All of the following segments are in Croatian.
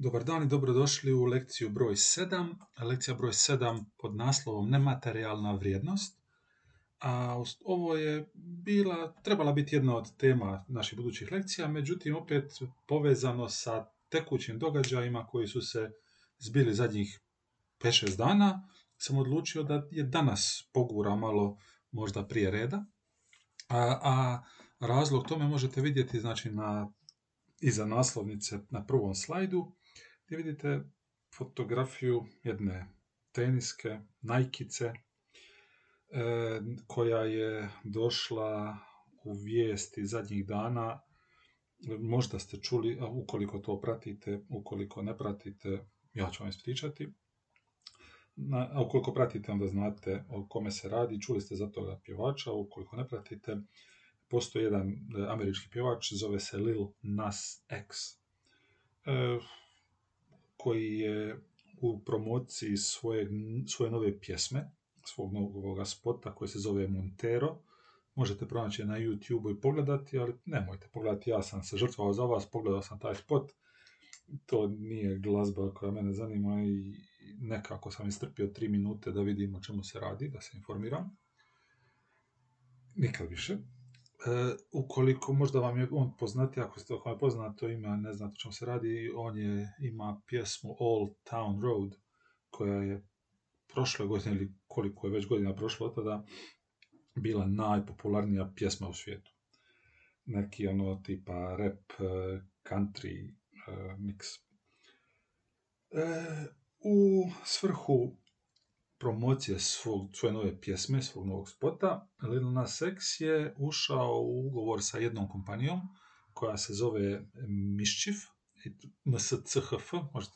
Dobar dan i dobrodošli u lekciju broj 7. Lekcija broj 7 pod naslovom Nematerijalna vrijednost. A ovo je bila, trebala biti jedna od tema naših budućih lekcija, međutim opet povezano sa tekućim događajima koji su se zbili zadnjih 5-6 dana, sam odlučio da je danas pogura malo možda prije reda. A, a razlog tome možete vidjeti znači na iza naslovnice na prvom slajdu gdje vidite fotografiju jedne teniske, najkice, e, koja je došla u vijesti zadnjih dana. Možda ste čuli, a ukoliko to pratite, ukoliko ne pratite, ja ću vam ispričati. A ukoliko pratite, onda znate o kome se radi. Čuli ste za toga pjevača, ukoliko ne pratite, postoji jedan američki pjevač, zove se Lil Nas X. Koji je u promociji svoje, svoje nove pjesme, svog novog spota koji se zove Montero. Možete pronaći na YouTube i pogledati, ali nemojte pogledati, ja sam se žrtvao za vas, pogledao sam taj spot. To nije glazba koja mene zanima i nekako sam istrpio tri minute da vidim o čemu se radi, da se informiram. Nikad više. E, ukoliko možda vam je on poznati, ako ste vam poznato ime, ne znate o čemu se radi, on je, ima pjesmu Old Town Road, koja je prošle godine, ili koliko je već godina prošlo od tada, bila najpopularnija pjesma u svijetu. Neki ono tipa rap, e, country uh, mix. E, u svrhu promocije svog, svoje nove pjesme, svog novog spota, Lil Nas X je ušao u ugovor sa jednom kompanijom koja se zove Mišćiv, MSCHF, možda,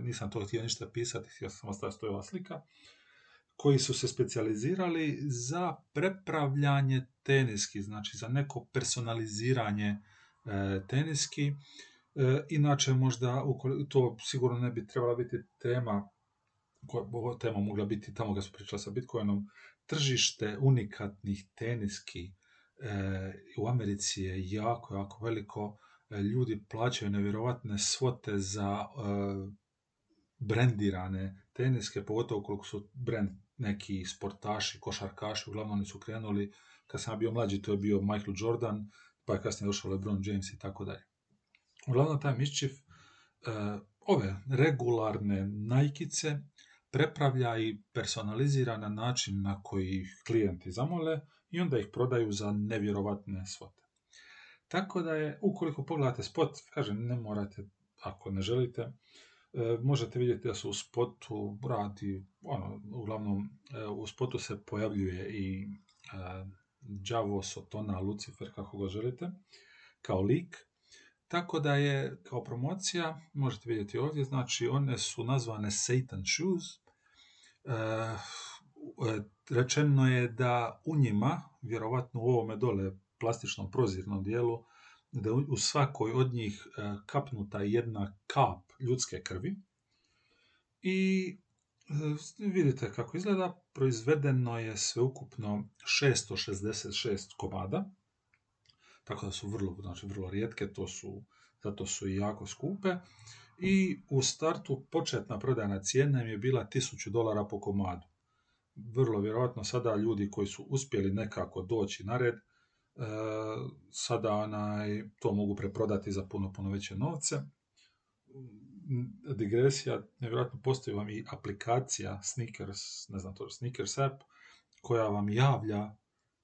nisam to htio ništa pisati, htio sam ostaviti stojova slika, koji su se specijalizirali za prepravljanje teniski, znači za neko personaliziranje e, teniski. E, inače, možda, to sigurno ne bi trebala biti tema koja tema mogla biti tamo ga su pričali sa Bitcoinom, tržište unikatnih teniski e, u Americi je jako, jako veliko. E, ljudi plaćaju nevjerovatne svote za e, brendirane teniske, pogotovo koliko su brend neki sportaši, košarkaši, uglavnom oni su krenuli, kad sam bio mlađi, to je bio Michael Jordan, pa je kasnije došao LeBron James i tako dalje. Uglavnom, taj mišćiv, ove regularne najkice, prepravlja i personalizira na način na koji ih klijenti zamole i onda ih prodaju za nevjerovatne svote. Tako da je, ukoliko pogledate spot, kažem, ne morate, ako ne želite, e, možete vidjeti da se u spotu radi, ono, uglavnom, e, u spotu se pojavljuje i Javo, Sotona, Lucifer, kako ga želite, kao lik, tako da je kao promocija, možete vidjeti ovdje, znači one su nazvane Satan Shoes, E, rečeno je da u njima, vjerovatno u ovome dole plastičnom prozirnom dijelu, da u svakoj od njih e, kapnuta jedna kap ljudske krvi. I vidite kako izgleda, proizvedeno je sveukupno 666 komada, tako da su vrlo, znači vrlo rijetke, to su, zato su i jako skupe i u startu početna prodajna cijena im je bila 1000 dolara po komadu. Vrlo vjerojatno sada ljudi koji su uspjeli nekako doći na red, e, sada onaj, to mogu preprodati za puno, puno veće novce. Digresija, nevjerojatno postoji vam i aplikacija Sneakers, ne znam to, Sneakers app, koja vam javlja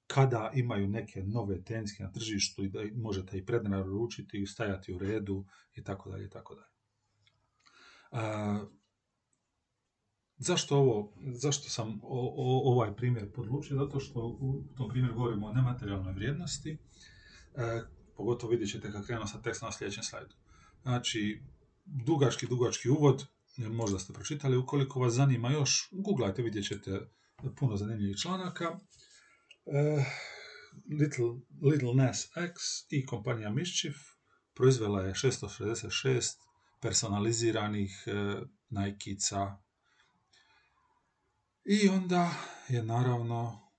kada imaju neke nove tenske na tržištu i da možete i prednaručiti i stajati u redu i tako dalje i tako dalje. Zašto ovo, zašto sam ovaj primjer podlučio? Zato što u tom primjeru govorimo o nematerijalnoj vrijednosti, e, pogotovo vidjet ćete kad krenuo sa tekstom na sljedećem slajdu. Znači, dugački, dugački uvod, možda ste pročitali, ukoliko vas zanima još, googlajte, vidjet ćete puno zanimljivih članaka. E, Little, Little Nas X i kompanija Mischief proizvela je 666 personaliziranih e, najkica. I onda je naravno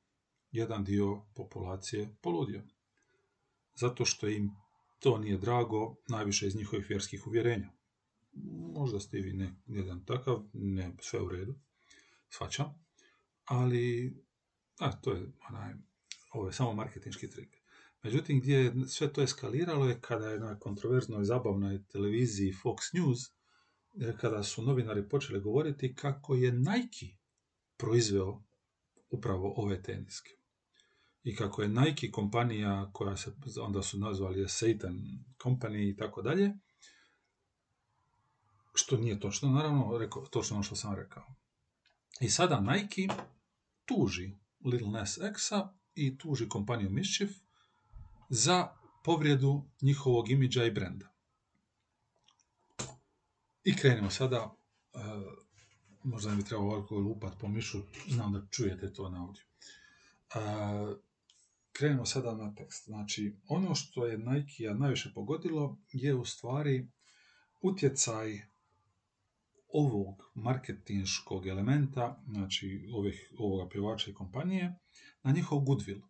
jedan dio populacije poludio. Zato što im to nije drago, najviše iz njihovih vjerskih uvjerenja. možda ste i vi ne, jedan takav, ne, sve u redu, svačam, ali, a, to je onaj, ovo je samo marketinški trik. Međutim, gdje je sve to eskaliralo je kada je na kontroverznoj zabavnoj televiziji Fox News, e, kada su novinari počeli govoriti kako je Nike proizveo upravo ove teniske. I kako je Nike kompanija koja se onda su nazvali Satan Company i tako dalje, što nije točno, naravno, rekao, točno ono što sam rekao. I sada Nike tuži Little Nas X-a i tuži kompaniju Mischief za povredu njihovog imidža i brenda. I krenimo sada, uh, možda mi treba ovako lupat po mišu, znam da čujete to na audio. Uh, krenimo sada na tekst. Znači, ono što je Nike-a najviše pogodilo je u stvari utjecaj ovog marketinškog elementa, znači ovih, ovoga pjevača i kompanije, na njihov goodwill.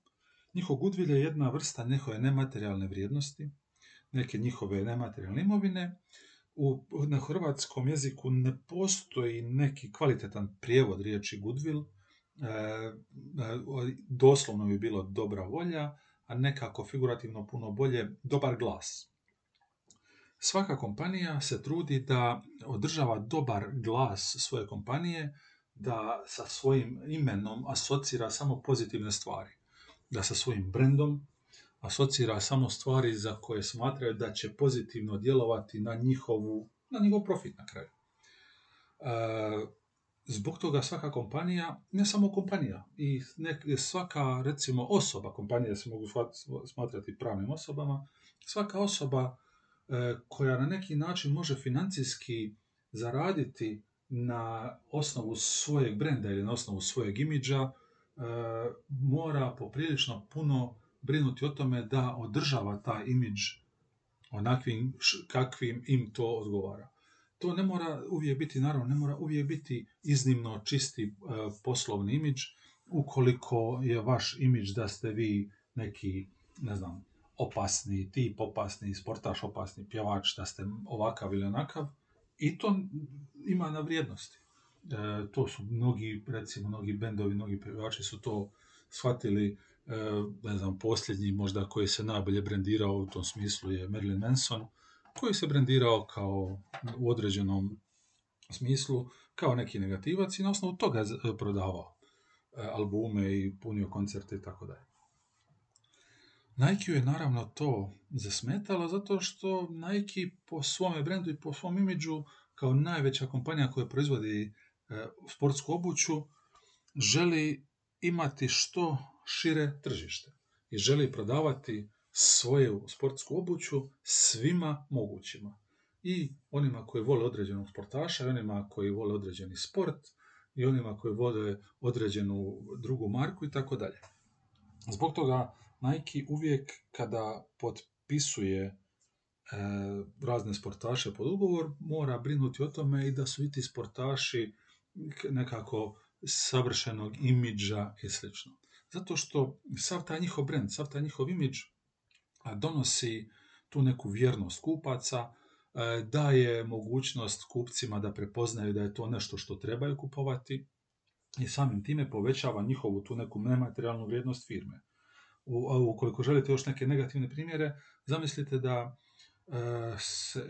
Njihov goodwill je jedna vrsta njihove nematerijalne vrijednosti, neke njihove nematerijalne imovine. U, na hrvatskom jeziku ne postoji neki kvalitetan prijevod riječi goodwill, e, e, doslovno bi bilo dobra volja, a nekako figurativno puno bolje dobar glas. Svaka kompanija se trudi da održava dobar glas svoje kompanije, da sa svojim imenom asocira samo pozitivne stvari da sa svojim brendom asocira samo stvari za koje smatraju da će pozitivno djelovati na njihovu, na njihov profit na kraju. E, zbog toga svaka kompanija, ne samo kompanija, i svaka recimo osoba, kompanije se mogu smatrati pravnim osobama, svaka osoba e, koja na neki način može financijski zaraditi na osnovu svojeg brenda ili na osnovu svojeg imidža, mora poprilično puno brinuti o tome da održava taj imidž onakvim kakvim im to odgovara. To ne mora uvijek biti, naravno, ne mora uvijek biti iznimno čisti e, poslovni imidž, ukoliko je vaš imidž da ste vi neki, ne znam, opasni tip, opasni sportaš, opasni pjevač, da ste ovakav ili onakav, i to ima na vrijednosti. E, to su mnogi, recimo, mnogi bendovi, mnogi pevači su to shvatili, e, ne znam, posljednji možda koji se najbolje brendirao u tom smislu je Marilyn Manson, koji se brendirao kao u određenom smislu kao neki negativac i na osnovu toga prodavao e, albume i punio koncerte i tako dalje. Nike je naravno to zasmetalo zato što Nike po svome brendu i po svom imidžu kao najveća kompanija koja proizvodi sportsku obuću želi imati što šire tržište i želi prodavati svoju sportsku obuću svima mogućima. I onima koji vole određenog sportaša, i onima koji vole određeni sport, i onima koji vole određenu drugu marku i tako dalje. Zbog toga Nike uvijek kada potpisuje e, razne sportaše pod ugovor, mora brinuti o tome i da su i ti sportaši nekako savršenog imidža i slično. Zato što sav taj njihov brand, sav taj njihov imidž donosi tu neku vjernost kupaca, e, daje mogućnost kupcima da prepoznaju da je to nešto što trebaju kupovati i samim time povećava njihovu tu neku nematerijalnu vrijednost firme. Ukoliko želite još neke negativne primjere, zamislite da e, se,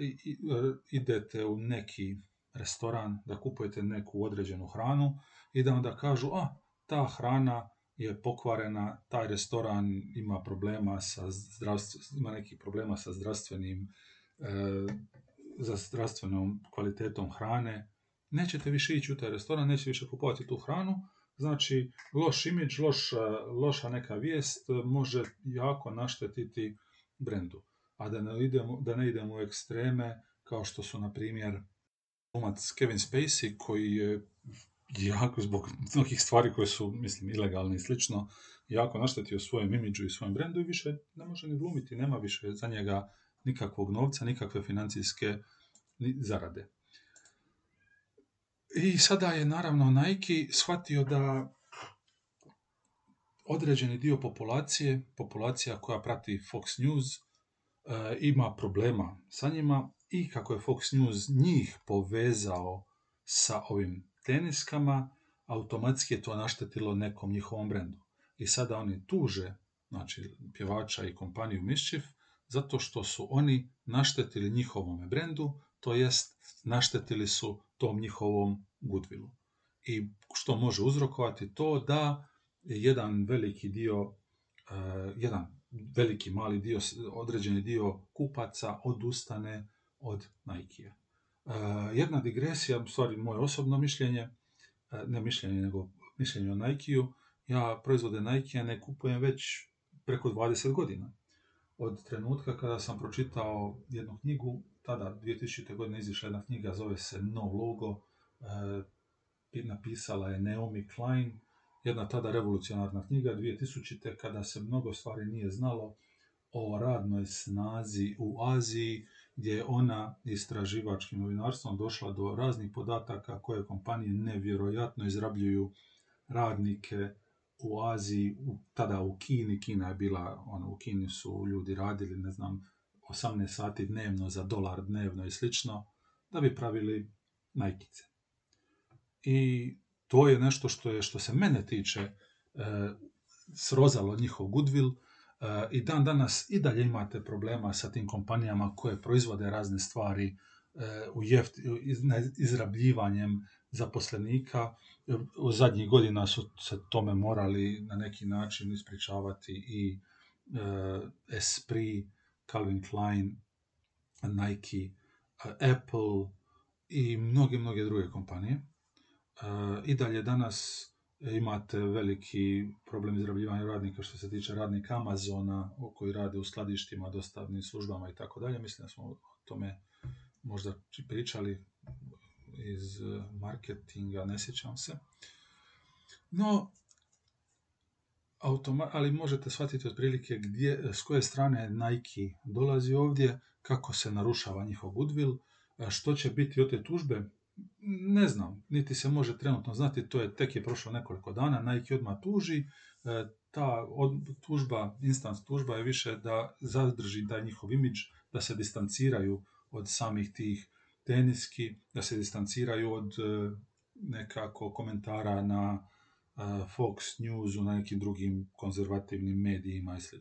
idete u neki restoran, da kupujete neku određenu hranu i da onda kažu, a, ta hrana je pokvarena, taj restoran ima problema sa zdravstvenim, ima nekih problema sa zdravstvenim, e, za zdravstvenom kvalitetom hrane, nećete više ići u taj restoran, nećete više kupovati tu hranu, znači loš imidž, loša, loša neka vijest može jako naštetiti brendu. A da ne idemo, da ne idemo u ekstreme kao što su, na primjer, glumac Kevin Spacey koji je jako zbog mnogih stvari koje su, mislim, ilegalne i slično, jako naštetio svojem imidžu i svojem brendu i više ne može ni glumiti, nema više za njega nikakvog novca, nikakve financijske zarade. I sada je naravno Nike shvatio da određeni dio populacije, populacija koja prati Fox News, e, ima problema sa njima i kako je Fox News njih povezao sa ovim teniskama, automatski je to naštetilo nekom njihovom brendu. I sada oni tuže, znači pjevača i kompaniju Mischief, zato što su oni naštetili njihovom brendu, to jest naštetili su tom njihovom goodwillu. I što može uzrokovati to da jedan veliki dio, uh, jedan veliki mali dio, određeni dio kupaca odustane od Nike-a. Uh, jedna digresija, stvari moje osobno mišljenje, uh, ne mišljenje, nego mišljenje o Nike-u, ja proizvode Nike-a ne kupujem već preko 20 godina. Od trenutka kada sam pročitao jednu knjigu, tada 2000. godine izišla jedna knjiga, zove se No Logo, e, napisala je Naomi Klein, jedna tada revolucionarna knjiga 2000. kada se mnogo stvari nije znalo o radnoj snazi u Aziji, gdje je ona istraživačkim novinarstvom došla do raznih podataka koje kompanije nevjerojatno izrabljuju radnike u Aziji, tada u Kini, Kina je bila, ono, u Kini su ljudi radili, ne znam, 18 sati dnevno za dolar dnevno i slično, da bi pravili najkice. I to je nešto što je, što se mene tiče, e, srozalo njihov goodwill, i dan danas i dalje imate problema sa tim kompanijama koje proizvode razne stvari e, u jeft, iz, izrabljivanjem zaposlenika. U zadnjih godina su se tome morali na neki način ispričavati i e, Esprit, Calvin Klein, Nike, Apple i mnoge, mnoge druge kompanije. I dalje danas imate veliki problem izrabljivanja radnika što se tiče radnika Amazona koji rade u skladištima, dostavnim službama i tako dalje. Mislim da smo o tome možda pričali iz marketinga, ne sjećam se. No, ali možete shvatiti otprilike gdje, s koje strane Nike dolazi ovdje, kako se narušava njihov goodwill, što će biti od te tužbe, ne znam, niti se može trenutno znati, to je tek je prošlo nekoliko dana, Nike odmah tuži, ta od, tužba, instans tužba je više da zadrži taj njihov imidž, da se distanciraju od samih tih teniski, da se distanciraju od nekako komentara na Fox Newsu, na nekim drugim konzervativnim medijima i sl.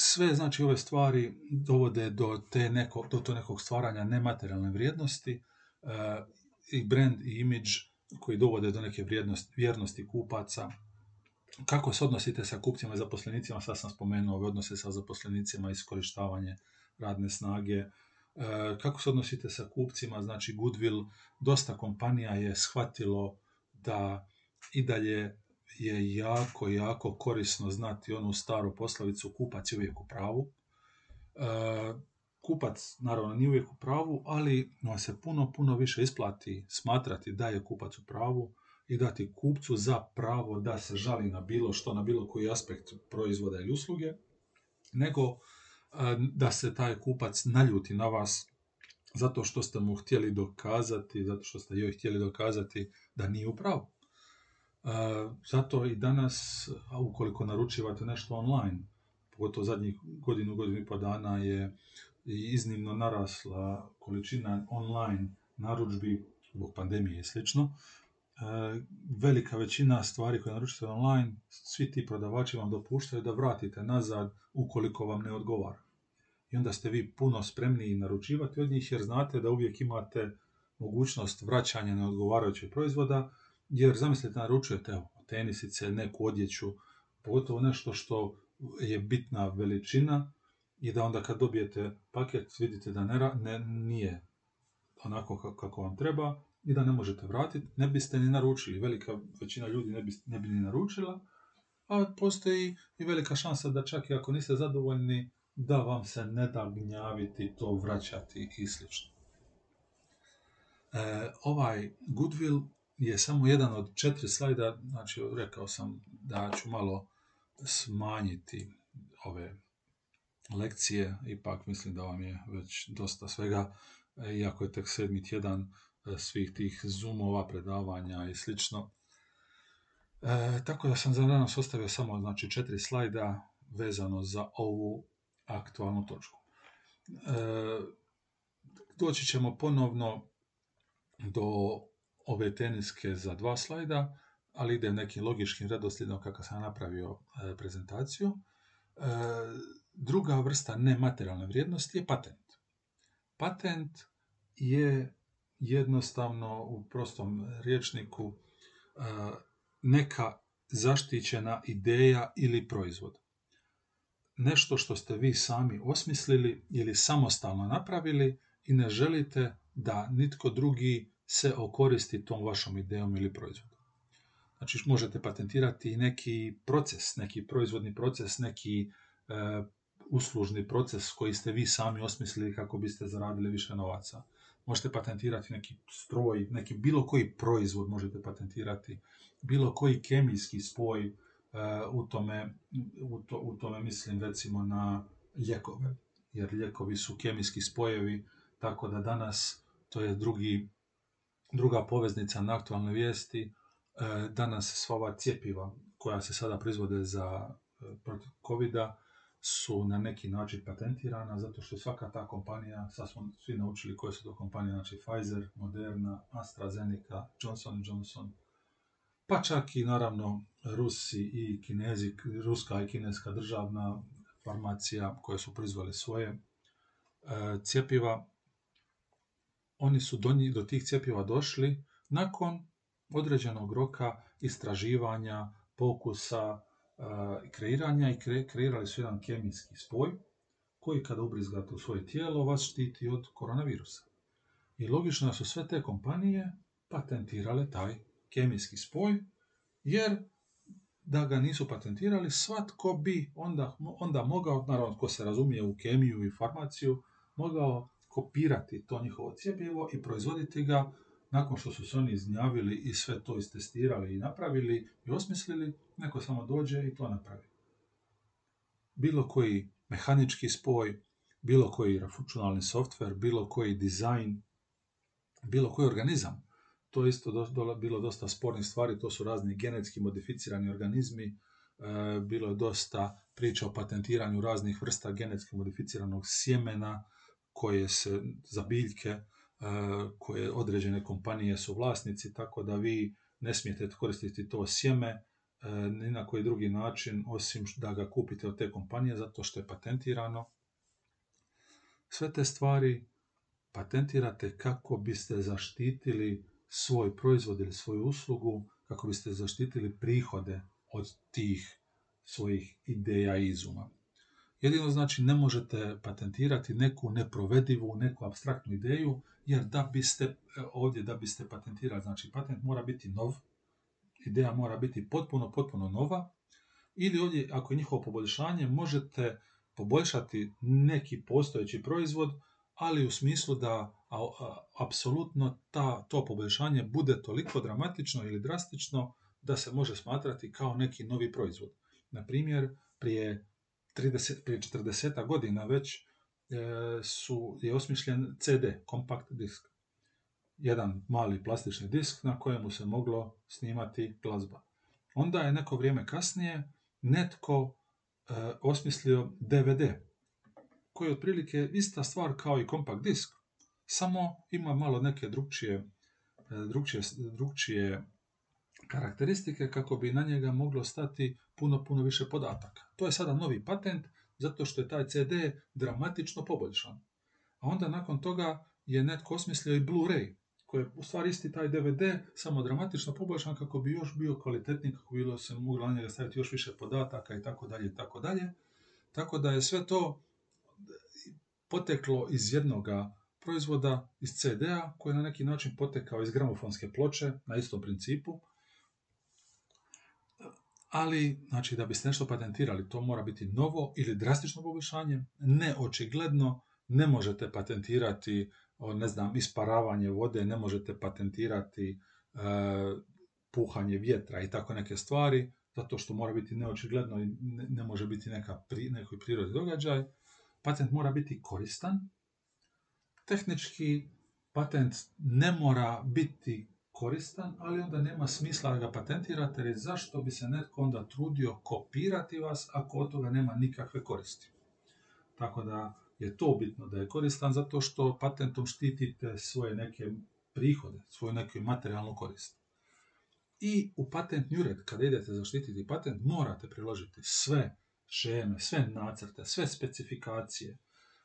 Sve znači ove stvari dovode do, te neko, do to nekog stvaranja nematerijalne vrijednosti i brand i imidž koji dovode do neke vrijednosti, vjernosti kupaca. Kako se odnosite sa kupcima i zaposlenicima, sad sam spomenuo ove odnose sa zaposlenicima, iskorištavanje radne snage, kako se odnosite sa kupcima, znači Goodwill, dosta kompanija je shvatilo da i dalje je jako, jako korisno znati onu staru poslovicu kupac je uvijek u pravu. Kupac naravno nije uvijek u pravu, ali no, se puno, puno više isplati smatrati da je kupac u pravu i dati kupcu za pravo da se žali na bilo što, na bilo koji aspekt proizvoda ili usluge, nego da se taj kupac naljuti na vas zato što ste mu htjeli dokazati, zato što ste joj htjeli dokazati da nije u pravu. Zato i danas, ukoliko naručivate nešto online, pogotovo zadnjih godinu, godinu i po dana je iznimno narasla količina online narudžbi zbog pandemije i slično, velika većina stvari koje naručite online, svi ti prodavači vam dopuštaju da vratite nazad ukoliko vam ne odgovara. I onda ste vi puno spremniji naručivati od njih jer znate da uvijek imate mogućnost vraćanja neodgovarajućeg proizvoda, jer zamislite naručujete evo, tenisice, neku odjeću, pogotovo nešto što je bitna veličina i da onda kad dobijete paket vidite da ne, ne, nije onako kako vam treba i da ne možete vratiti, ne biste ni naručili. Velika većina ljudi ne bi, ne bi ni naručila, a postoji i velika šansa da čak i ako niste zadovoljni, da vam se ne da gnjaviti, to vraćati i sl. E, ovaj Goodwill je samo jedan od četiri slajda, znači rekao sam da ću malo smanjiti ove lekcije, ipak mislim da vam je već dosta svega, iako je tek sedmi tjedan svih tih zoomova, predavanja i slično. E, tako da sam za danas ostavio samo znači, četiri slajda vezano za ovu aktualnu točku. E, doći ćemo ponovno do ove teniske za dva slajda, ali ide nekim logičkim redoslijedom kako sam napravio e, prezentaciju. E, druga vrsta nematerijalne vrijednosti je patent. Patent je jednostavno u prostom rječniku e, neka zaštićena ideja ili proizvod. Nešto što ste vi sami osmislili ili samostalno napravili i ne želite da nitko drugi se okoristi tom vašom idejom ili proizvodom. Znači možete patentirati neki proces, neki proizvodni proces, neki e, uslužni proces koji ste vi sami osmislili kako biste zaradili više novaca. Možete patentirati neki stroj, neki bilo koji proizvod možete patentirati, bilo koji kemijski spoj, e, u, tome, u, to, u tome mislim recimo na ljekove, jer ljekovi su kemijski spojevi, tako da danas to je drugi, druga poveznica na aktualne vijesti, e, danas sva ova cjepiva koja se sada proizvode za e, protiv covid su na neki način patentirana, zato što svaka ta kompanija, sad smo svi naučili koje su to kompanije, znači Pfizer, Moderna, AstraZeneca, Johnson Johnson, pa čak i naravno Rusi i Kinezi, ruska i kineska državna farmacija koje su proizvali svoje e, cjepiva, oni su do, njih, do tih cjepiva došli nakon određenog roka istraživanja, pokusa, kreiranja i kreirali su jedan kemijski spoj koji kada ubrizgate u svoje tijelo vas štiti od koronavirusa. I logično su sve te kompanije patentirale taj kemijski spoj, jer da ga nisu patentirali, svatko bi onda, onda mogao, naravno ko se razumije u kemiju i farmaciju, mogao kopirati to njihovo cjepivo i proizvoditi ga nakon što su se oni iznjavili i sve to istestirali i napravili i osmislili, neko samo dođe i to napravi. Bilo koji mehanički spoj, bilo koji računalni softver, bilo koji dizajn, bilo koji organizam. To je isto do, bilo dosta spornih stvari, to su razni genetski modificirani organizmi, e, bilo je dosta priča o patentiranju raznih vrsta genetski modificiranog sjemena koje se za biljke, koje određene kompanije su vlasnici, tako da vi ne smijete koristiti to sjeme ni na koji drugi način, osim da ga kupite od te kompanije, zato što je patentirano. Sve te stvari patentirate kako biste zaštitili svoj proizvod ili svoju uslugu, kako biste zaštitili prihode od tih svojih ideja i izuma. Jedino znači ne možete patentirati neku neprovedivu, neku abstraktnu ideju, jer da biste e, ovdje da biste patentirali, znači patent mora biti nov, ideja mora biti potpuno, potpuno nova, ili ovdje ako je njihovo poboljšanje možete poboljšati neki postojeći proizvod, ali u smislu da apsolutno to poboljšanje bude toliko dramatično ili drastično da se može smatrati kao neki novi proizvod. Na primjer, prije 30, prije 40 godina već e, su, je osmišljen CD, kompakt disk. Jedan mali plastični disk na kojemu se moglo snimati glazba. Onda je neko vrijeme kasnije netko e, osmislio DVD, koji je otprilike ista stvar kao i kompakt disk, samo ima malo neke drugčije, e, drugčije, drugčije karakteristike kako bi na njega moglo stati puno, puno više podataka. To je sada novi patent zato što je taj CD dramatično poboljšan. A onda nakon toga je netko osmislio i Blu-ray, koji je u stvari isti taj DVD, samo dramatično poboljšan kako bi još bio kvalitetniji, kako bi se moglo na njega staviti još više podataka i tako dalje i tako dalje. Tako da je sve to poteklo iz jednoga proizvoda, iz CD-a, koji je na neki način potekao iz gramofonske ploče, na istom principu, ali znači da biste nešto patentirali, to mora biti novo ili drastično poboljšanje, ne očigledno, ne možete patentirati ne znam, isparavanje vode, ne možete patentirati e, puhanje vjetra i tako neke stvari, zato što mora biti neočigledno i ne, može biti neka pri, neki prirodni događaj. Patent mora biti koristan. Tehnički patent ne mora biti koristan, ali onda nema smisla da ga patentirate, jer zašto bi se netko onda trudio kopirati vas ako od toga nema nikakve koristi. Tako da je to bitno da je koristan zato što patentom štitite svoje neke prihode, svoju neku materijalnu korist. I u patentni ured, kada idete zaštititi patent, morate priložiti sve šeme, sve nacrte, sve specifikacije.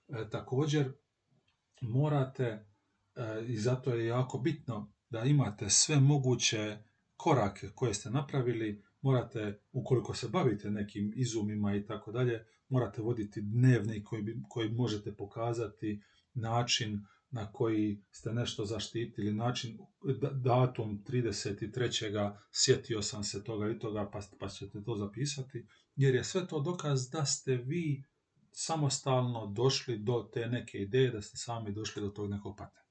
E, također, morate, e, i zato je jako bitno da imate sve moguće korake koje ste napravili, morate, ukoliko se bavite nekim izumima i tako dalje, morate voditi dnevnik koji, bi, koji možete pokazati način na koji ste nešto zaštitili, način, datum 33. sjetio sam se toga i toga, pa, pa ćete to zapisati, jer je sve to dokaz da ste vi samostalno došli do te neke ideje, da ste sami došli do tog nekog patenta.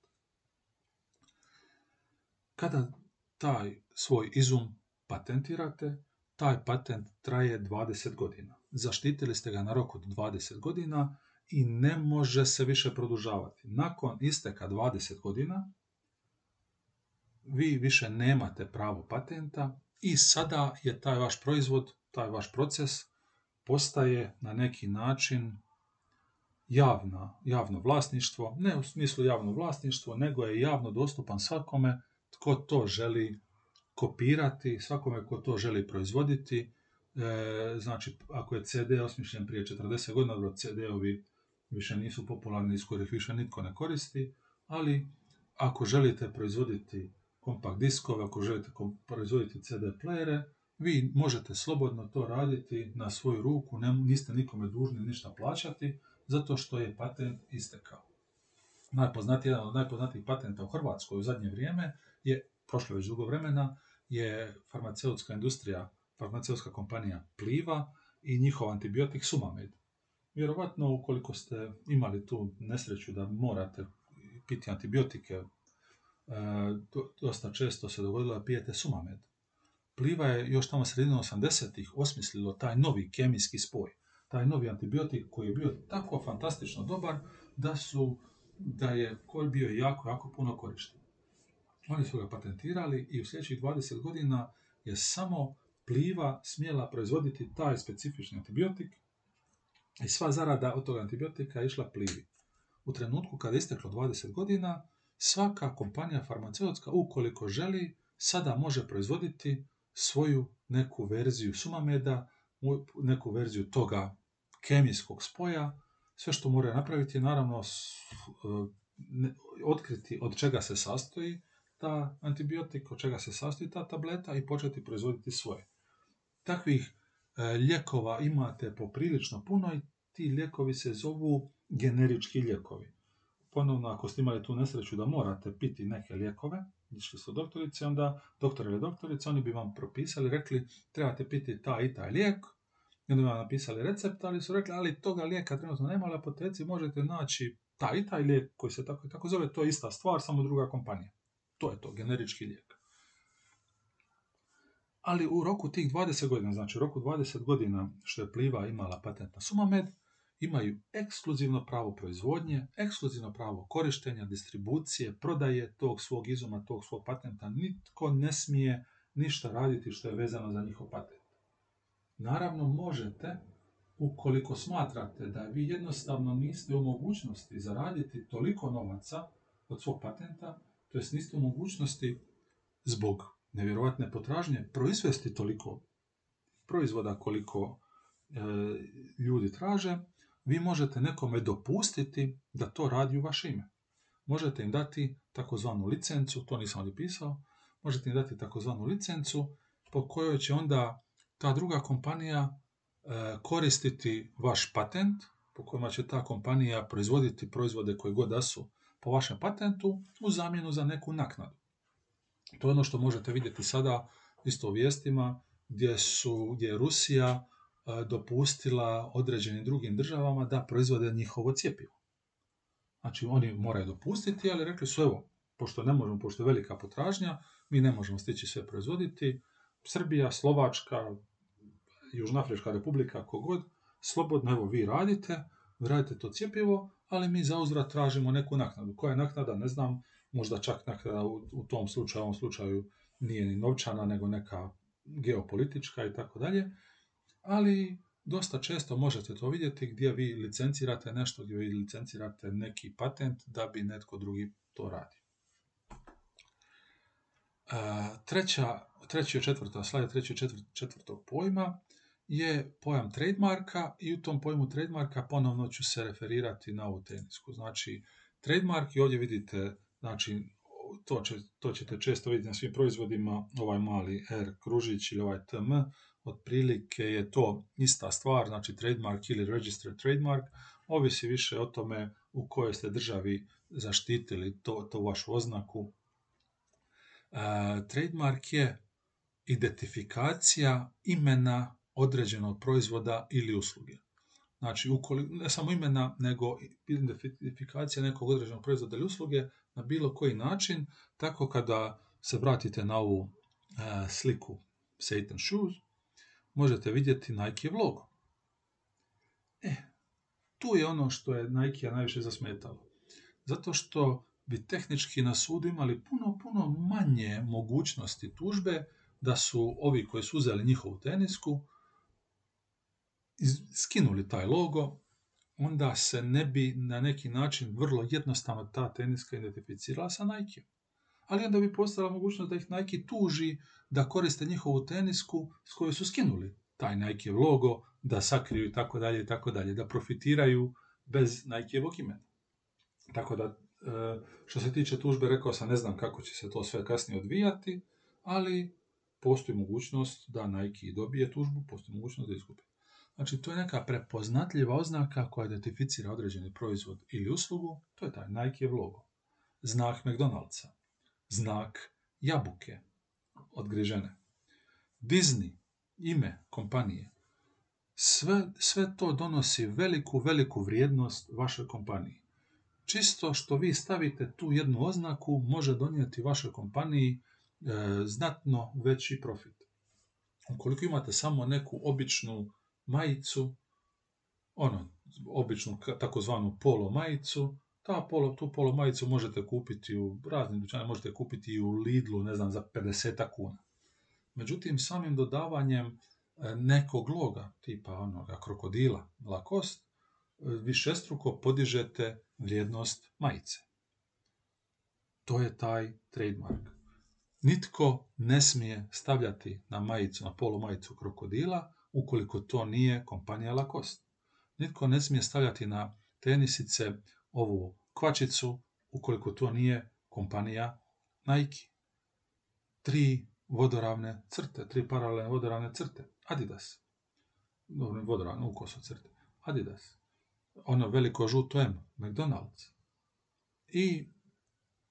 Kada taj svoj izum patentirate, taj patent traje 20 godina. Zaštitili ste ga na rok od 20 godina i ne može se više produžavati. Nakon isteka 20 godina vi više nemate pravo patenta i sada je taj vaš proizvod, taj vaš proces postaje na neki način javna, javno vlasništvo, ne u smislu javno vlasništvo, nego je javno dostupan svakome tko to želi kopirati, svakome ko to želi proizvoditi. E, znači, ako je CD osmišljen prije 40 godina, dobro, CD-ovi više nisu popularni, skoro ih više nitko ne koristi, ali ako želite proizvoditi kompakt diskove, ako želite proizvoditi CD playere, vi možete slobodno to raditi na svoju ruku, ne, niste nikome dužni ništa plaćati, zato što je patent istekao. Najpoznatiji, jedan od najpoznatijih patenta u Hrvatskoj u zadnje vrijeme je, prošlo već dugo vremena, je farmaceutska industrija, farmaceutska kompanija Pliva i njihov antibiotik Sumamed. Vjerovatno, ukoliko ste imali tu nesreću da morate piti antibiotike, e, dosta često se dogodilo da pijete Sumamed. Pliva je još tamo sredinom 80-ih osmislilo taj novi kemijski spoj, taj novi antibiotik koji je bio tako fantastično dobar da su da je koji bio jako, jako puno korišten. Oni su ga patentirali i u sljedećih 20 godina je samo pliva smjela proizvoditi taj specifični antibiotik i sva zarada od tog antibiotika je išla plivi. U trenutku kada je isteklo 20 godina, svaka kompanija farmaceutska, ukoliko želi, sada može proizvoditi svoju neku verziju sumameda, neku verziju toga kemijskog spoja. Sve što mora napraviti je naravno otkriti od čega se sastoji, ta antibiotik, od čega se sastoji ta tableta i početi proizvoditi svoje. Takvih e, lijekova imate poprilično puno i ti lijekovi se zovu generički lijekovi. Ponovno, ako ste imali tu nesreću da morate piti neke lijekove, išli su doktorice, onda doktor ili doktorica, oni bi vam propisali, rekli trebate piti taj i taj lijek, i onda bi vam napisali recept, ali su rekli, ali toga lijeka trenutno nema, ali apoteci možete naći taj i taj lijek koji se tako i tako zove, to je ista stvar, samo druga kompanija. To je to, generički lijek. Ali u roku tih 20 godina, znači u roku 20 godina što je Pliva imala patent na Sumamed, imaju ekskluzivno pravo proizvodnje, ekskluzivno pravo korištenja, distribucije, prodaje tog svog izuma, tog svog patenta. Nitko ne smije ništa raditi što je vezano za njihov patent. Naravno, možete, ukoliko smatrate da vi jednostavno niste u mogućnosti zaraditi toliko novaca od svog patenta, to jest niste u mogućnosti zbog nevjerojatne potražnje proizvesti toliko proizvoda koliko e, ljudi traže, vi možete nekome dopustiti da to radi u vaše ime. Možete im dati takozvanu licencu, to nisam ovdje pisao, možete im dati takozvanu licencu po kojoj će onda ta druga kompanija e, koristiti vaš patent, po kojima će ta kompanija proizvoditi proizvode koje god da su po vašem patentu u zamjenu za neku naknadu. To je ono što možete vidjeti sada isto u vijestima gdje, su, gdje je Rusija e, dopustila određenim drugim državama da proizvode njihovo cjepivo. Znači oni moraju dopustiti, ali rekli su evo, pošto ne možemo, pošto je velika potražnja, mi ne možemo stići sve proizvoditi, Srbija, Slovačka, Južnoafrička republika, kogod, slobodno evo vi radite, radite to cjepivo, ali mi zauzvrat tražimo neku naknadu. Koja je naknada, ne znam, možda čak naknada u, u tom slučaju, u ovom slučaju nije ni novčana, nego neka geopolitička i tako dalje, ali dosta često možete to vidjeti gdje vi licencirate nešto, gdje vi licencirate neki patent da bi netko drugi to radi. Treća, treći i četvrta slajd, treći i četvrtog pojma je pojam trademarka i u tom pojmu trademarka ponovno ću se referirati na ovu tenisku. Znači, trademark i ovdje vidite, znači, to, će, to ćete često vidjeti na svim proizvodima, ovaj mali R kružić ili ovaj TM, otprilike je to ista stvar, znači trademark ili registered trademark, ovisi više o tome u kojoj ste državi zaštitili to, to vašu oznaku. E, trademark je identifikacija imena određenog proizvoda ili usluge. Znači, ukoliko, ne samo imena, nego identifikacija nekog određenog proizvoda ili usluge na bilo koji način, tako kada se vratite na ovu e, sliku Satan Shoes, možete vidjeti Nike logo. E, tu je ono što je Nike najviše zasmetalo. Zato što bi tehnički na sudu imali puno, puno manje mogućnosti tužbe da su ovi koji su uzeli njihovu tenisku skinuli taj logo, onda se ne bi na neki način vrlo jednostavno ta teniska identificirala sa Nike. Ali onda bi postala mogućnost da ih Nike tuži da koriste njihovu tenisku s kojoj su skinuli taj Nike logo, da sakriju i tako dalje i tako dalje, da profitiraju bez Nikeovog imena. Tako da, e, što se tiče tužbe, rekao sam, ne znam kako će se to sve kasnije odvijati, ali postoji mogućnost da Nike dobije tužbu, postoji mogućnost da izgubi. Znači, to je neka prepoznatljiva oznaka koja identificira određeni proizvod ili uslugu, to je taj Nike logo. Znak McDonald'sa, znak jabuke odgrižene. Disney, ime kompanije. Sve, sve to donosi veliku, veliku vrijednost vašoj kompaniji. Čisto što vi stavite tu jednu oznaku može donijeti vašoj kompaniji e, znatno veći profit. Ukoliko imate samo neku običnu majicu, ono, običnu takozvanu polo majicu, ta polo, tu polo majicu možete kupiti u raznim dućanima, možete kupiti i u Lidlu, ne znam, za 50 kuna. Međutim, samim dodavanjem e, nekog loga, tipa onoga krokodila, lakost, e, višestruko podižete vrijednost majice. To je taj trademark. Nitko ne smije stavljati na majicu, na polu majicu krokodila, ukoliko to nije kompanija Lacoste. Nitko ne smije stavljati na tenisice ovu kvačicu ukoliko to nije kompanija Nike. Tri vodoravne crte, tri paralelne vodoravne crte. Adidas. Dobro, vodoravne, ukoso crte. Adidas. Ono veliko žuto M, McDonald's. I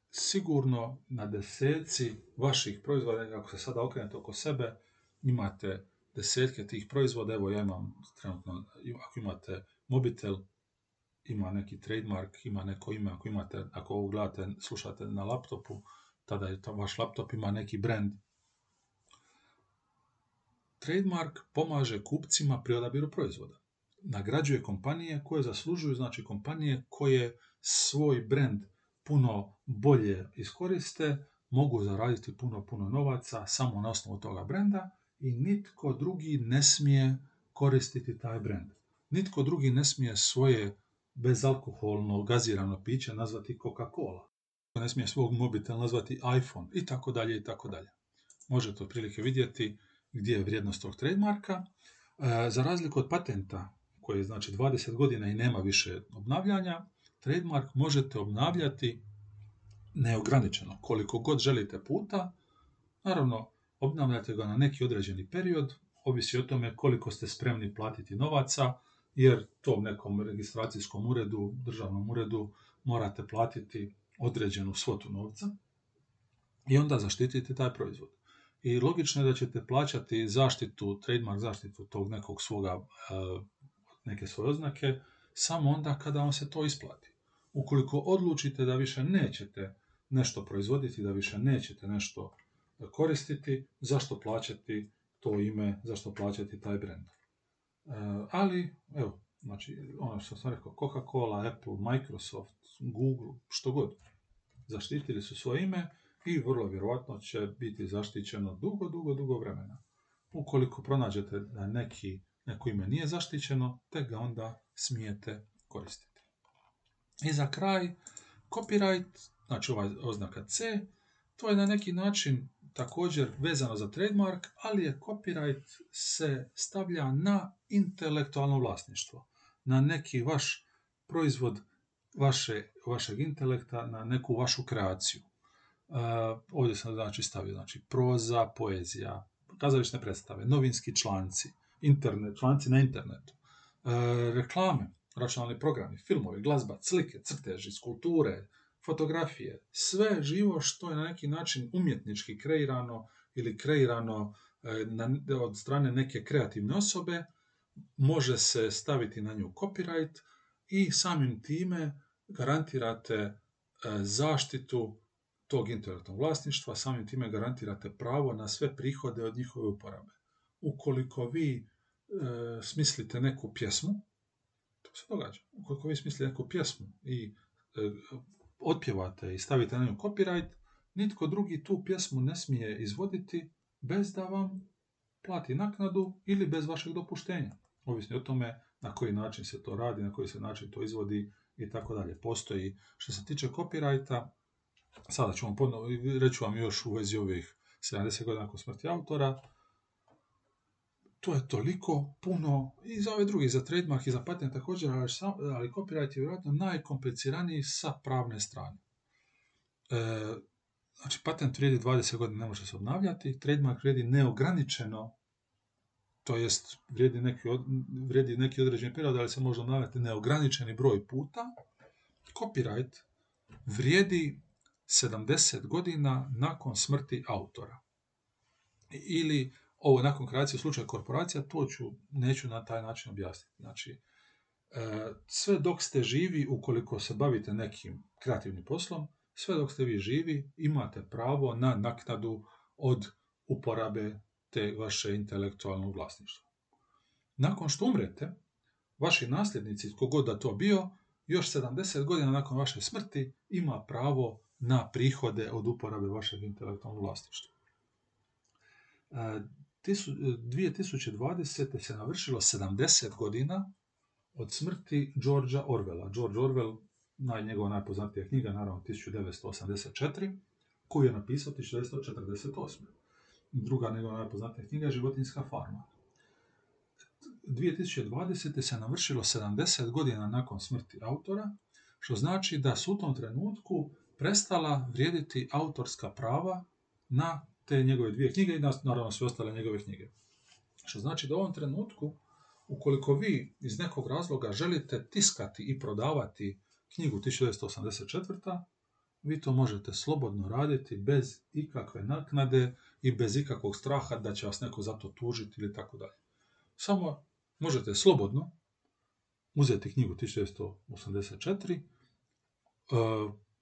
sigurno na deseci vaših proizvoda, ako se sada okrenete oko sebe, imate desetke tih proizvoda, evo ja imam trenutno, ako imate mobitel, ima neki trademark, ima neko ime, ako imate, ako ovo gledate, slušate na laptopu, tada je to vaš laptop ima neki brand. Trademark pomaže kupcima pri odabiru proizvoda. Nagrađuje kompanije koje zaslužuju, znači kompanije koje svoj brand puno bolje iskoriste, mogu zaraditi puno, puno novaca samo na osnovu toga brenda i nitko drugi ne smije koristiti taj brand. Nitko drugi ne smije svoje bezalkoholno gazirano piće nazvati Coca-Cola. Ne smije svog mobitel nazvati iPhone i tako dalje i tako dalje. Možete otprilike vidjeti gdje je vrijednost tog trademarka. E, za razliku od patenta, koji je znači 20 godina i nema više obnavljanja, trademark možete obnavljati neograničeno, koliko god želite puta. Naravno, obnavljate ga na neki određeni period, ovisi o tome koliko ste spremni platiti novaca, jer tom nekom registracijskom uredu, državnom uredu, morate platiti određenu svotu novca i onda zaštititi taj proizvod. I logično je da ćete plaćati zaštitu, trademark zaštitu tog nekog svoga, e, neke svoje oznake, samo onda kada vam se to isplati. Ukoliko odlučite da više nećete nešto proizvoditi, da više nećete nešto koristiti, zašto plaćati to ime, zašto plaćati taj brand. E, ali, evo, znači, ono što sam rekao, Coca-Cola, Apple, Microsoft, Google, što god, zaštitili su svoje ime i vrlo vjerojatno će biti zaštićeno dugo, dugo, dugo vremena. Ukoliko pronađete da neki, neko ime nije zaštićeno, te ga onda smijete koristiti. I za kraj, copyright, znači ova oznaka C, to je na neki način također vezano za trademark, ali je copyright se stavlja na intelektualno vlasništvo, na neki vaš proizvod vaše, vašeg intelekta, na neku vašu kreaciju. Uh, ovdje sam znači stavio znači proza, poezija, kazališne predstave, novinski članci, internet, članci na internetu, uh, reklame, računalni programi, filmovi, glazba, slike, crteži, skulpture, fotografije, sve živo što je na neki način umjetnički kreirano ili kreirano e, od strane neke kreativne osobe, može se staviti na nju copyright i samim time garantirate e, zaštitu tog intelektualnog vlasništva, samim time garantirate pravo na sve prihode od njihove uporabe. Ukoliko vi e, smislite neku pjesmu, to se događa, ukoliko vi smislite neku pjesmu i e, otpjevate i stavite na nju copyright, nitko drugi tu pjesmu ne smije izvoditi bez da vam plati naknadu ili bez vašeg dopuštenja. Ovisno o tome na koji način se to radi, na koji se način to izvodi i tako dalje. Postoji, što se tiče copyrighta, sada ću vam ponovno, reću vam još u vezi ovih 70 godina nakon smrti autora, to je toliko puno, i za ove druge, za trademark i za patent također, ali, copyright je vjerojatno najkompliciraniji sa pravne strane. E, znači, patent vrijedi 20 godina, ne može se obnavljati, trademark vrijedi neograničeno, to jest vrijedi neki, vrijedi neki određeni period, ali se može obnavljati neograničeni broj puta. Copyright vrijedi 70 godina nakon smrti autora. Ili ovo nakon kreacije u slučaju korporacija, to ću, neću na taj način objasniti. Znači, e, sve dok ste živi, ukoliko se bavite nekim kreativnim poslom, sve dok ste vi živi, imate pravo na naknadu od uporabe te vaše intelektualnog vlasništva. Nakon što umrete, vaši nasljednici, kogod da to bio, još 70 godina nakon vaše smrti ima pravo na prihode od uporabe vašeg intelektualnog vlasništva. E, 2020. se navršilo 70 godina od smrti Georgea Orwella. George Orwell, naj, njegova najpoznatija knjiga, naravno 1984, koju je napisao 1948. Druga njegova najpoznatija knjiga je Životinska farma. 2020. se navršilo 70 godina nakon smrti autora, što znači da su u tom trenutku prestala vrijediti autorska prava na te njegove dvije knjige i naravno sve ostale njegove knjige. Što znači da u ovom trenutku, ukoliko vi iz nekog razloga želite tiskati i prodavati knjigu 1984. Vi to možete slobodno raditi bez ikakve naknade i bez ikakvog straha da će vas neko za to tužiti ili tako dalje. Samo možete slobodno uzeti knjigu 1984,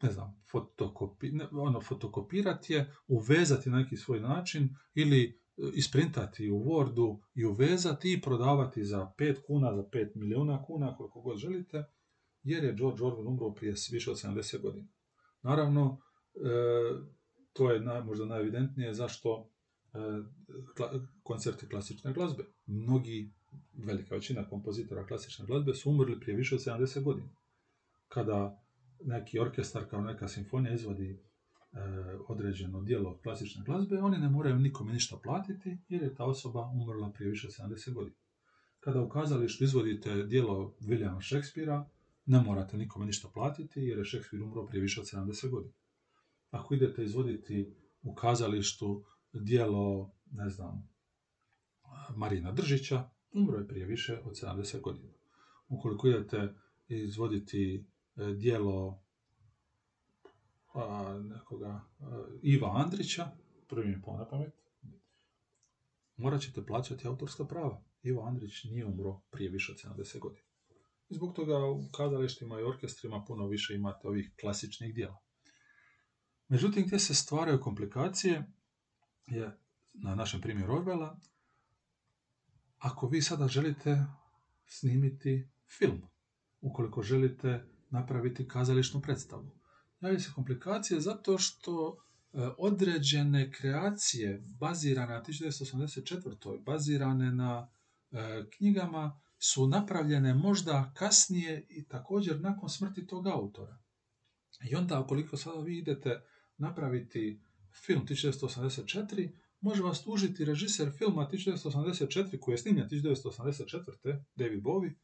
ne znam, fotokopi, ono, fotokopirati je, uvezati na neki svoj način ili e, isprintati u Wordu i uvezati i prodavati za 5 kuna, za 5 milijuna kuna, koliko god želite, jer je George Orwell umro prije više od 70 godina. Naravno, e, to je na, možda najevidentnije zašto e, koncerti klasične glazbe. Mnogi, velika većina kompozitora klasične glazbe su umrli prije više od 70 godina. Kada neki orkestar kao neka simfonija izvodi e, određeno dijelo klasične glazbe, oni ne moraju nikome ništa platiti jer je ta osoba umrla prije više 70 godina. Kada u kazalištu izvodite dijelo Williama Shakespearea, ne morate nikome ništa platiti jer je Shakespeare umro prije više od 70 godina. Ako idete izvoditi u kazalištu dijelo, ne znam, Marina Držića, umro je prije više od 70 godina. Ukoliko idete izvoditi dijelo a, nekoga a, Iva Andrića, prvi mi na pamet, morat ćete plaćati autorska prava. Ivo Andrić nije umro prije više od 70 godina. I zbog toga u kazalištima i orkestrima puno više imate ovih klasičnih dijela. Međutim, gdje se stvaraju komplikacije je, na našem primjeru Orwella, ako vi sada želite snimiti film, ukoliko želite napraviti kazališnu predstavu. Javljaju se komplikacije zato što e, određene kreacije bazirane na 1984. bazirane na e, knjigama su napravljene možda kasnije i također nakon smrti tog autora. I onda, ukoliko sada vi idete napraviti film 1984, može vas tužiti režiser filma 1984 koji je snimljen 1984. David Bowie,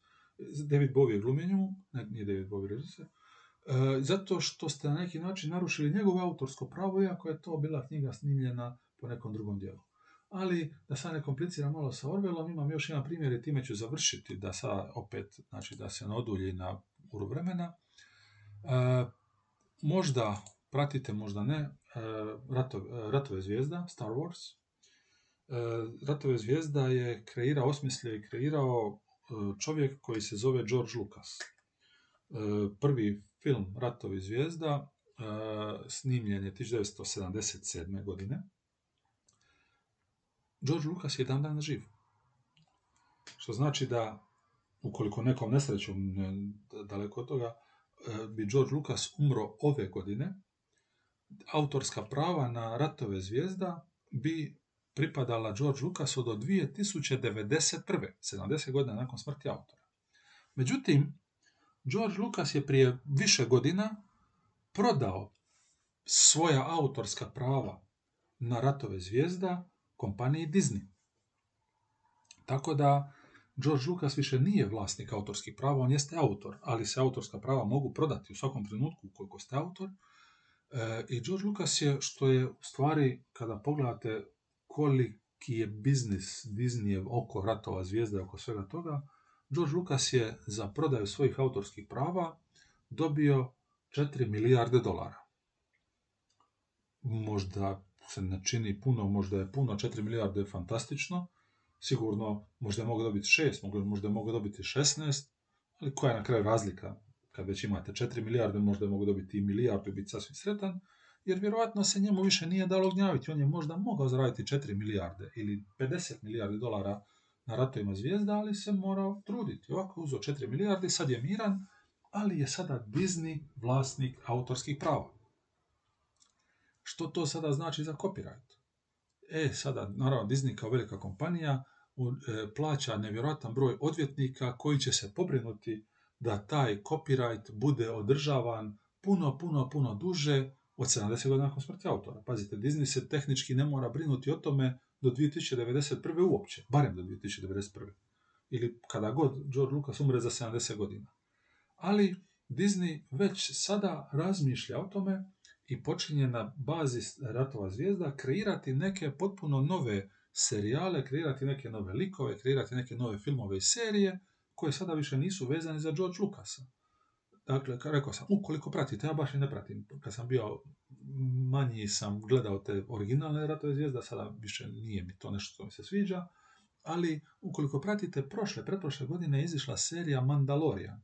David Bowie je glumio ne, nije David Bowie režiser, e, zato što ste na neki način narušili njegovo autorsko pravo, iako je to bila knjiga snimljena po nekom drugom dijelu. Ali, da sad ne kompliciram malo sa Orwellom, imam još jedan primjer i time ću završiti, da sad opet, znači da se ne na uru vremena. E, možda pratite, možda ne, e, Ratove, Ratove zvijezda, Star Wars. E, Ratove zvijezda je kreirao, osmislio i kreirao e, čovjek koji se zove George Lucas. Prvi film Ratovi zvijezda snimljen je 1977. godine. George Lucas je dan dan živ. Što znači da, ukoliko nekom nesrećom, daleko od toga, bi George Lucas umro ove godine, autorska prava na Ratove zvijezda bi pripadala George Lucasu do 2091. 70 godina nakon smrti autora. Međutim, George Lucas je prije više godina prodao svoja autorska prava na Ratove zvijezda kompaniji Disney. Tako da George Lucas više nije vlasnik autorskih prava, on jeste autor, ali se autorska prava mogu prodati u svakom trenutku ukoliko ste autor. E, I George Lucas je, što je u stvari, kada pogledate koliki je biznis Disney oko ratova zvijezda, oko svega toga, George Lucas je za prodaju svojih autorskih prava dobio 4 milijarde dolara. Možda se ne čini puno, možda je puno, 4 milijarde je fantastično, sigurno možda je mogu dobiti 6, možda je mogu dobiti 16, ali koja je na kraju razlika? Kad već imate 4 milijarde, možda je mogu dobiti i milijardu i biti sasvim sretan, jer vjerojatno se njemu više nije dalo gnjaviti. On je možda mogao zaraditi 4 milijarde ili 50 milijardi dolara na ratovima zvijezda, ali se morao truditi. Ovako uzeo 4 milijarde, sad je miran, ali je sada Disney vlasnik autorskih prava. Što to sada znači za copyright? E, sada, naravno, Disney kao velika kompanija e, plaća nevjerojatan broj odvjetnika koji će se pobrinuti da taj copyright bude održavan puno, puno, puno duže od 70 godina nakon smrti autora. Pazite, Disney se tehnički ne mora brinuti o tome do 2091. uopće, barem do 2091. Ili kada god George Lucas umre za 70 godina. Ali Disney već sada razmišlja o tome i počinje na bazi Ratova zvijezda kreirati neke potpuno nove serijale, kreirati neke nove likove, kreirati neke nove filmove i serije koje sada više nisu vezane za George Lucasa. Dakle, rekao sam, ukoliko pratite, ja baš i ne pratim. Kad sam bio manji sam gledao te originalne Ratove zvijezda, sada više nije mi to nešto što mi se sviđa, ali ukoliko pratite, prošle, pretprošle godine je izišla serija Mandalorian.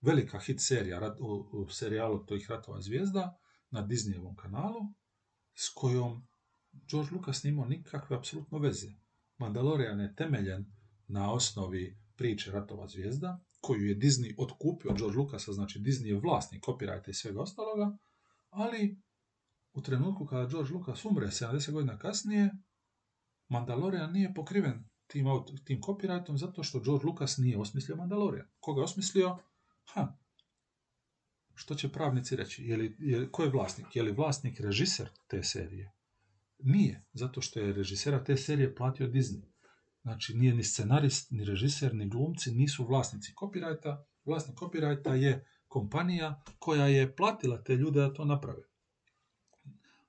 Velika hit serija u, u serijalu tih Ratova zvijezda, na Disneyevom kanalu, s kojom George Lucas nije imao nikakve apsolutno veze. Mandalorian je temeljen na osnovi priče Ratova zvijezda, koju je Disney otkupio od George Lucasa, znači Disney je vlasnik copyrighta i svega ostaloga, ali u trenutku kada George Lucas umre 70 godina kasnije, Mandalorian nije pokriven tim, tim copyrightom zato što George Lucas nije osmislio Mandalorian. Koga je osmislio? Ha, što će pravnici reći? Je je, ko je vlasnik? Je li vlasnik režiser te serije? Nije, zato što je režisera te serije platio Disney. Znači, nije ni scenarist, ni režiser, ni glumci, nisu vlasnici copyrighta. Vlasnik copyrighta je kompanija koja je platila te ljude da to naprave.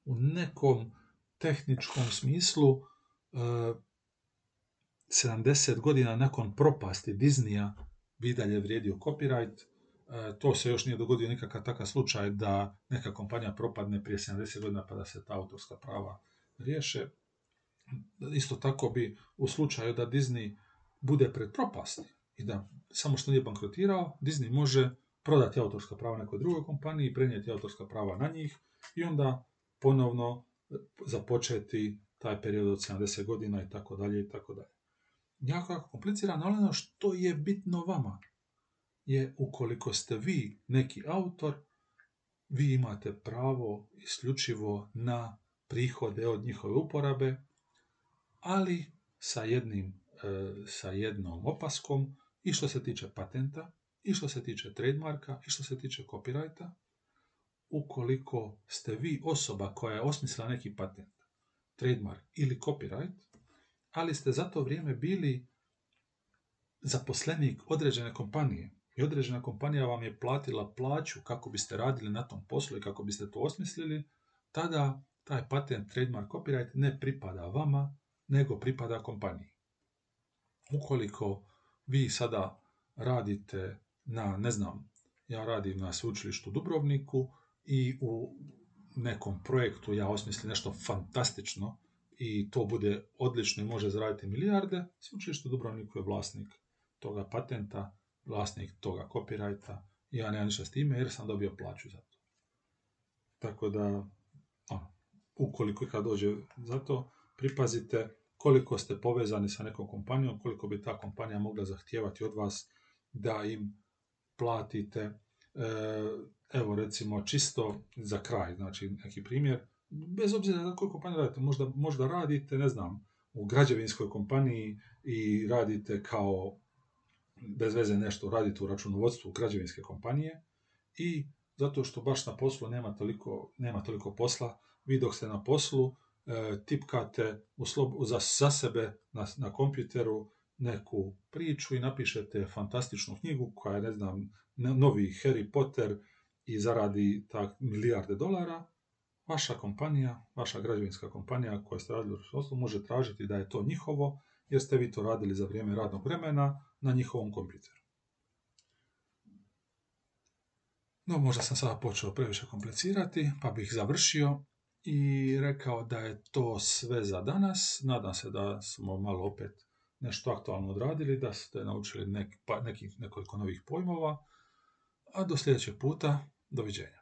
U nekom tehničkom smislu, 70 e, godina nakon propasti Disneya bi dalje vrijedio copyright, E, to se još nije dogodio nikakav takav slučaj da neka kompanija propadne prije 70 godina pa da se ta autorska prava riješe. Isto tako bi u slučaju da Disney bude pred propasti i da samo što nije bankrotirao, Disney može prodati autorska prava nekoj drugoj kompaniji, i prenijeti autorska prava na njih i onda ponovno započeti taj period od 70 godina i tako dalje i tako dalje. Jako komplicirano, ali ono što je bitno vama je ukoliko ste vi neki autor, vi imate pravo isključivo na prihode od njihove uporabe, ali sa jednim sa jednom opaskom i što se tiče patenta, i što se tiče trademarka, i što se tiče copyrighta, ukoliko ste vi osoba koja je osmislila neki patent, trademark ili copyright, ali ste za to vrijeme bili zaposlenik određene kompanije i određena kompanija vam je platila plaću kako biste radili na tom poslu i kako biste to osmislili, tada taj patent, trademark, copyright ne pripada vama, nego pripada kompaniji. Ukoliko vi sada radite na, ne znam, ja radim na sveučilištu Dubrovniku i u nekom projektu ja osmislim nešto fantastično i to bude odlično i može zaraditi milijarde, sveučilište Dubrovniku je vlasnik toga patenta, vlasnik toga copyrighta ja nemam ništa s time jer sam dobio plaću za to. Tako da, ono, ukoliko kad dođe za to, pripazite koliko ste povezani sa nekom kompanijom, koliko bi ta kompanija mogla zahtijevati od vas da im platite, e, evo recimo čisto za kraj, znači neki primjer, bez obzira na koju kompaniju radite, možda, možda radite, ne znam, u građevinskoj kompaniji i radite kao bez veze nešto, radite u računovodstvu građevinske kompanije i zato što baš na poslu nema toliko, nema toliko posla, vi dok ste na poslu tipkate u za, sebe na, na kompjuteru neku priču i napišete fantastičnu knjigu koja je, ne znam, novi Harry Potter i zaradi tak milijarde dolara, vaša kompanija, vaša građevinska kompanija koja ste radili u može tražiti da je to njihovo, jer ste vi to radili za vrijeme radnog vremena na njihovom kompjuteru. No, možda sam sada počeo previše komplicirati, pa bih završio i rekao da je to sve za danas. Nadam se da smo malo opet nešto aktualno odradili, da ste naučili nek, pa, nekih, nekoliko novih pojmova, a do sljedećeg puta, doviđenja.